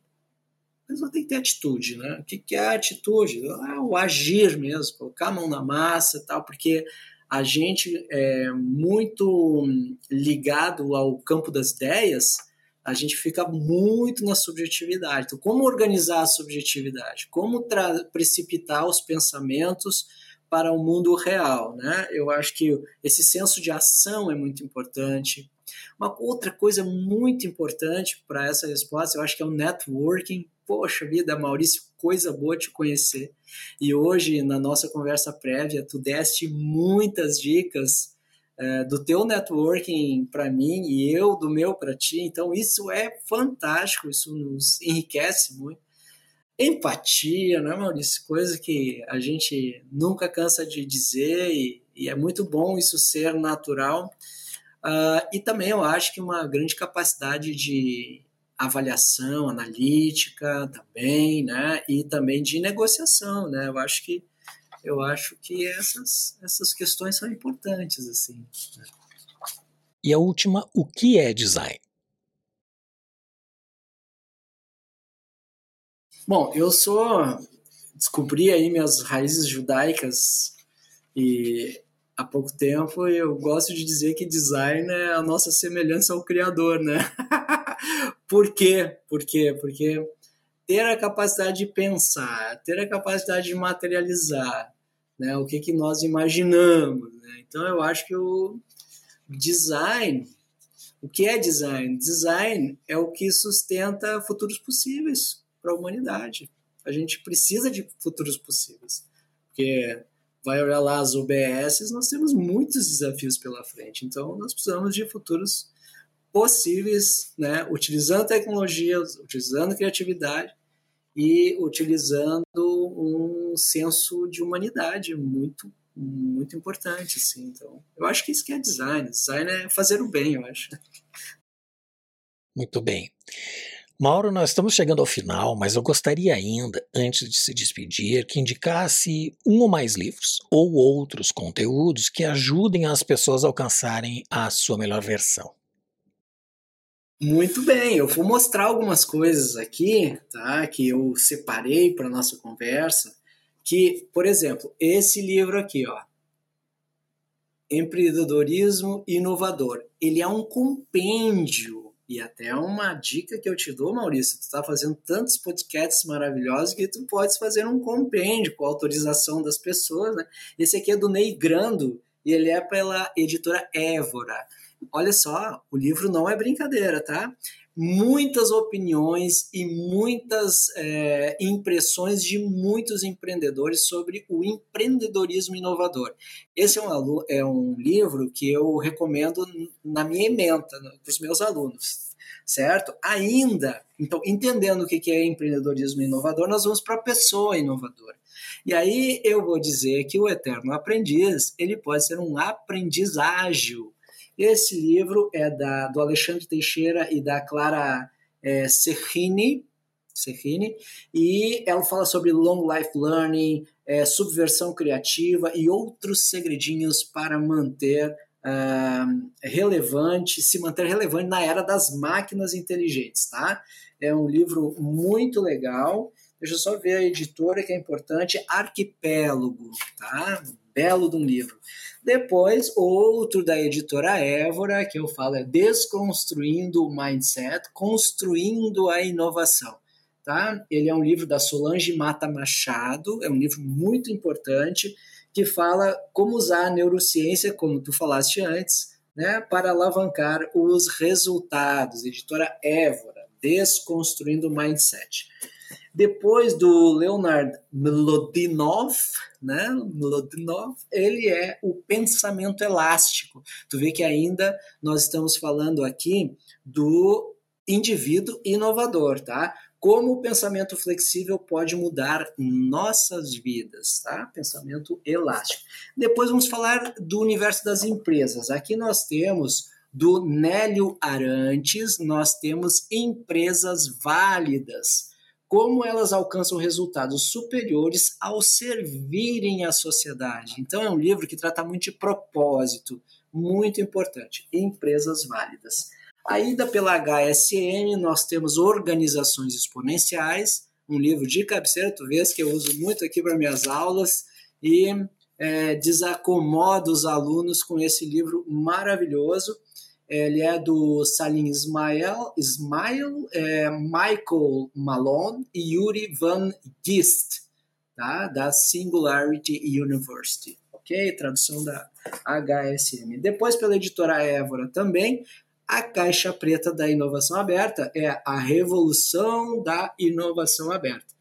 Mas não tem que ter atitude, né? O que é atitude? É o agir mesmo, colocar a mão na massa e tal, porque a gente é muito ligado ao campo das ideias, a gente fica muito na subjetividade. Então, como organizar a subjetividade? Como precipitar os pensamentos para o mundo real? Né? Eu acho que esse senso de ação é muito importante. Uma outra coisa muito importante para essa resposta, eu acho que é o networking. Poxa vida, Maurício, coisa boa te conhecer. E hoje, na nossa conversa prévia, tu deste muitas dicas é, do teu networking para mim e eu do meu para ti. Então, isso é fantástico, isso nos enriquece muito. Empatia, né, Maurício? Coisa que a gente nunca cansa de dizer e, e é muito bom isso ser natural. Uh, e também eu acho que uma grande capacidade de avaliação analítica também, né? E também de negociação, né? Eu acho que eu acho que essas essas questões são importantes assim. E a última, o que é design? Bom, eu sou descobri aí minhas raízes judaicas e há pouco tempo eu gosto de dizer que design é a nossa semelhança ao criador, né? (laughs) Por quê? Por quê? Porque ter a capacidade de pensar, ter a capacidade de materializar, né? O que que nós imaginamos, né? Então eu acho que o design, o que é design? Design é o que sustenta futuros possíveis para a humanidade. A gente precisa de futuros possíveis, porque vai olhar lá as UBS, nós temos muitos desafios pela frente. Então, nós precisamos de futuros possíveis, né? utilizando tecnologia, utilizando criatividade e utilizando um senso de humanidade muito muito importante, assim. Então, eu acho que isso que é design. Design é fazer o bem, eu acho. Muito bem. Mauro, nós estamos chegando ao final, mas eu gostaria ainda, antes de se despedir, que indicasse um ou mais livros ou outros conteúdos que ajudem as pessoas a alcançarem a sua melhor versão. Muito bem, eu vou mostrar algumas coisas aqui, tá? Que eu separei para nossa conversa. Que, por exemplo, esse livro aqui, ó, Empreendedorismo Inovador, ele é um compêndio e até uma dica que eu te dou, Maurício, tu está fazendo tantos podcasts maravilhosos que tu podes fazer um compêndio com autorização das pessoas, né? Esse aqui é do Ney Grando e ele é pela editora Évora. Olha só, o livro não é brincadeira, tá? Muitas opiniões e muitas é, impressões de muitos empreendedores sobre o empreendedorismo inovador. Esse é um, é um livro que eu recomendo na minha ementa para os meus alunos certo? Ainda, então, entendendo o que é empreendedorismo inovador, nós vamos para a pessoa inovadora. E aí eu vou dizer que o eterno aprendiz, ele pode ser um aprendiz ágil. Esse livro é da, do Alexandre Teixeira e da Clara é, Serrini, Serrini, e ela fala sobre long life learning, é, subversão criativa e outros segredinhos para manter uh, relevante, se manter relevante na era das máquinas inteligentes, tá? É um livro muito legal. Deixa eu só ver a editora que é importante, Arquipélago, tá? Belo de um livro. Depois, outro da editora Évora, que eu falo é Desconstruindo o Mindset, Construindo a Inovação. Tá? Ele é um livro da Solange Mata Machado, é um livro muito importante que fala como usar a neurociência, como tu falaste antes, né, para alavancar os resultados. Editora Évora, Desconstruindo o Mindset. Depois do Leonard Mlodinov, né, Mlodinov, ele é o pensamento elástico. Tu vê que ainda nós estamos falando aqui do indivíduo inovador, tá? como o pensamento flexível pode mudar nossas vidas, tá? Pensamento elástico. Depois vamos falar do universo das empresas. Aqui nós temos do Nélio Arantes, nós temos empresas válidas. Como elas alcançam resultados superiores ao servirem à sociedade. Então é um livro que trata muito de propósito, muito importante. Empresas válidas. Ainda pela HSM, nós temos Organizações Exponenciais, um livro de cabeceira, tu vês que eu uso muito aqui para minhas aulas, e é, desacomoda os alunos com esse livro maravilhoso. Ele é do Salim Ismail, Ismail é, Michael Malone e Yuri Van Gist, tá? da Singularity University. Ok? Tradução da HSM. Depois, pela editora Évora também, A caixa preta da inovação aberta é a revolução da inovação aberta.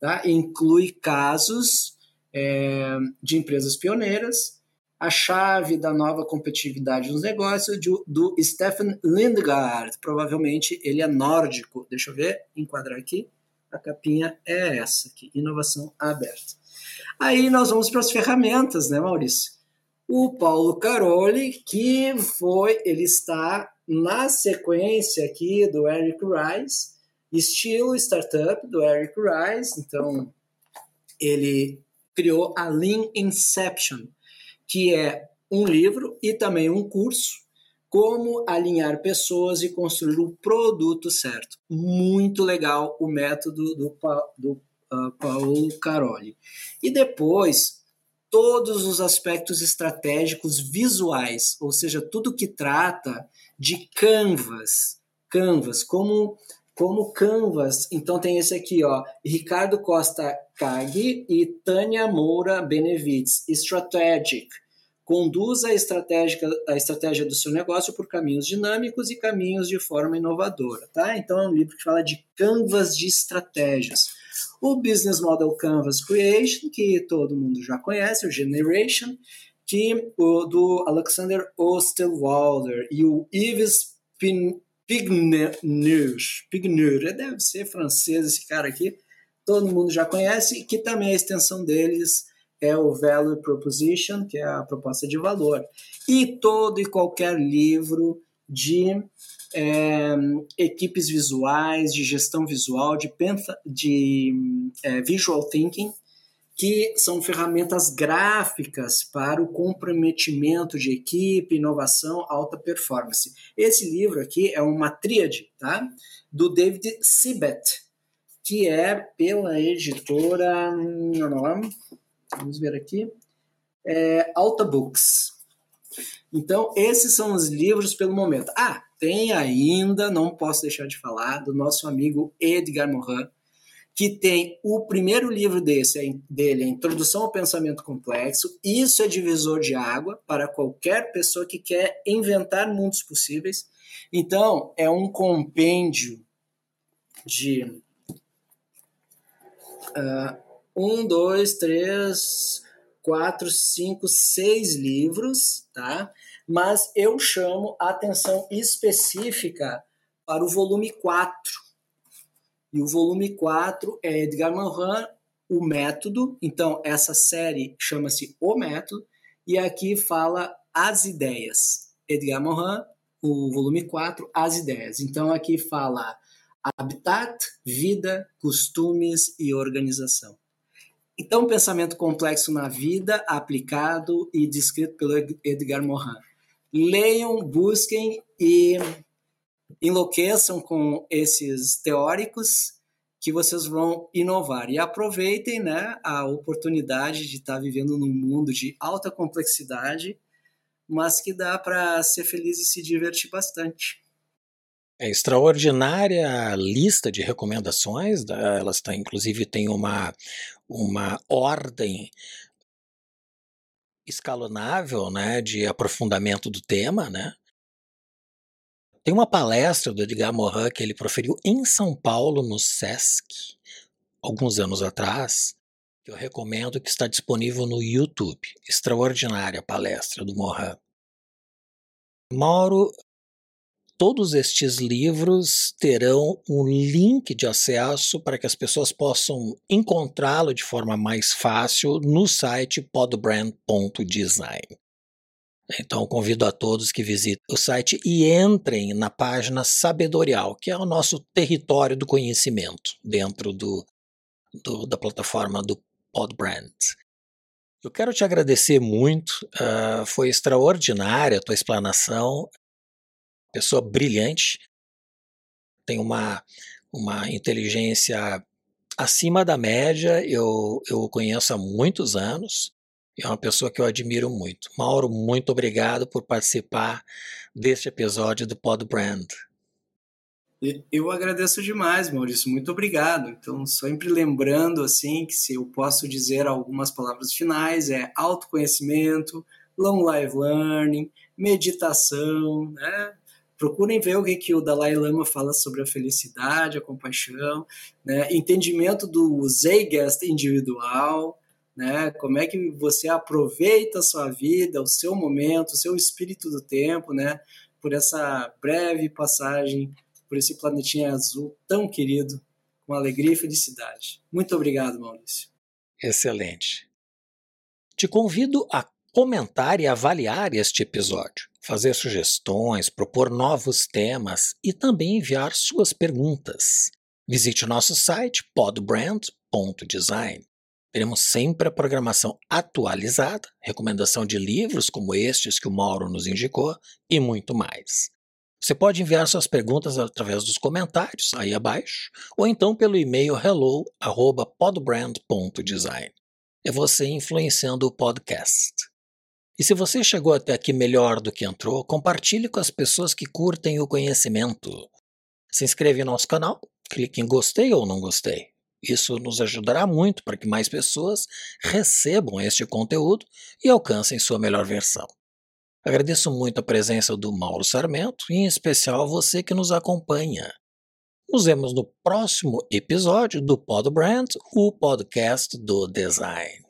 Tá? Inclui casos é, de empresas pioneiras, a chave da nova competitividade nos negócios do, do Stefan Lindgaard. Provavelmente ele é nórdico. Deixa eu ver, enquadrar aqui. A capinha é essa aqui, inovação aberta. Aí nós vamos para as ferramentas, né, Maurício? O Paulo Caroli, que foi, ele está na sequência aqui do Eric Rice, estilo startup do Eric Rice. Então, ele criou a Lean Inception, que é um livro e também um curso como alinhar pessoas e construir o produto certo. Muito legal o método do, do uh, Paulo Caroli. E depois, todos os aspectos estratégicos visuais, ou seja, tudo que trata de canvas, canvas, como como canvas. Então tem esse aqui, ó, Ricardo Costa Cag e Tânia Moura Benevides, Strategic. Conduza a estratégia, a estratégia do seu negócio por caminhos dinâmicos e caminhos de forma inovadora, tá? Então é um livro que fala de canvas de estratégias. O Business Model Canvas Creation, que todo mundo já conhece, o Generation, que o do Alexander Osterwalder e o Yves Pigneur, Pigneur, deve ser francês esse cara aqui, todo mundo já conhece, que também a extensão deles é o Value Proposition, que é a proposta de valor. E todo e qualquer livro de é, equipes visuais, de gestão visual, de, de é, visual thinking, que são ferramentas gráficas para o comprometimento de equipe, inovação, alta performance. Esse livro aqui é uma tríade, tá? Do David Sibet, que é pela editora, vamos ver aqui, é, Alta Books. Então, esses são os livros pelo momento. Ah, tem ainda, não posso deixar de falar, do nosso amigo Edgar Morin, que tem o primeiro livro desse, dele, a Introdução ao Pensamento Complexo. Isso é divisor de água para qualquer pessoa que quer inventar mundos possíveis. Então, é um compêndio de uh, um, dois, três, quatro, cinco, seis livros, tá? Mas eu chamo a atenção específica para o volume 4, e o volume 4 é Edgar Morin, O Método. Então, essa série chama-se O Método. E aqui fala As Ideias. Edgar Morin, o volume 4, As Ideias. Então, aqui fala habitat, vida, costumes e organização. Então, pensamento complexo na vida, aplicado e descrito pelo Edgar Morin. Leiam, busquem e enlouqueçam com esses teóricos que vocês vão inovar e aproveitem né, a oportunidade de estar vivendo num mundo de alta complexidade, mas que dá para ser feliz e se divertir bastante. É extraordinária a lista de recomendações, elas tá, inclusive tem uma, uma ordem escalonável né, de aprofundamento do tema, né? Tem uma palestra do Edgar Morin que ele proferiu em São Paulo, no SESC, alguns anos atrás, que eu recomendo que está disponível no YouTube. Extraordinária palestra do Morin. Mauro, todos estes livros terão um link de acesso para que as pessoas possam encontrá-lo de forma mais fácil no site podbrand.design. Então, convido a todos que visitem o site e entrem na página Sabedorial, que é o nosso território do conhecimento dentro do, do da plataforma do Podbrand. Eu quero te agradecer muito, uh, foi extraordinária a tua explanação, pessoa brilhante, tem uma, uma inteligência acima da média, eu, eu o conheço há muitos anos, é uma pessoa que eu admiro muito. Mauro, muito obrigado por participar deste episódio do Pod Brand. Eu agradeço demais, Maurício. Muito obrigado. Então, sempre lembrando assim que se eu posso dizer algumas palavras finais é autoconhecimento, long life learning, meditação, né? procurem ver o que, que o Dalai Lama fala sobre a felicidade, a compaixão, né? entendimento do Zeitgeist individual, né? Como é que você aproveita a sua vida, o seu momento, o seu espírito do tempo, né? Por essa breve passagem por esse planetinha azul tão querido, com alegria e felicidade. Muito obrigado, Maurício. Excelente. Te convido a comentar e avaliar este episódio, fazer sugestões, propor novos temas e também enviar suas perguntas. Visite nosso site podbrand.design. Teremos sempre a programação atualizada, recomendação de livros como estes que o Mauro nos indicou e muito mais. Você pode enviar suas perguntas através dos comentários aí abaixo ou então pelo e-mail hello@podbrand.design. É você influenciando o podcast. E se você chegou até aqui melhor do que entrou, compartilhe com as pessoas que curtem o conhecimento. Se inscreva em nosso canal, clique em gostei ou não gostei. Isso nos ajudará muito para que mais pessoas recebam este conteúdo e alcancem sua melhor versão. Agradeço muito a presença do Mauro Sarmento e em especial a você que nos acompanha. Nos vemos no próximo episódio do Pod Brand, o podcast do design.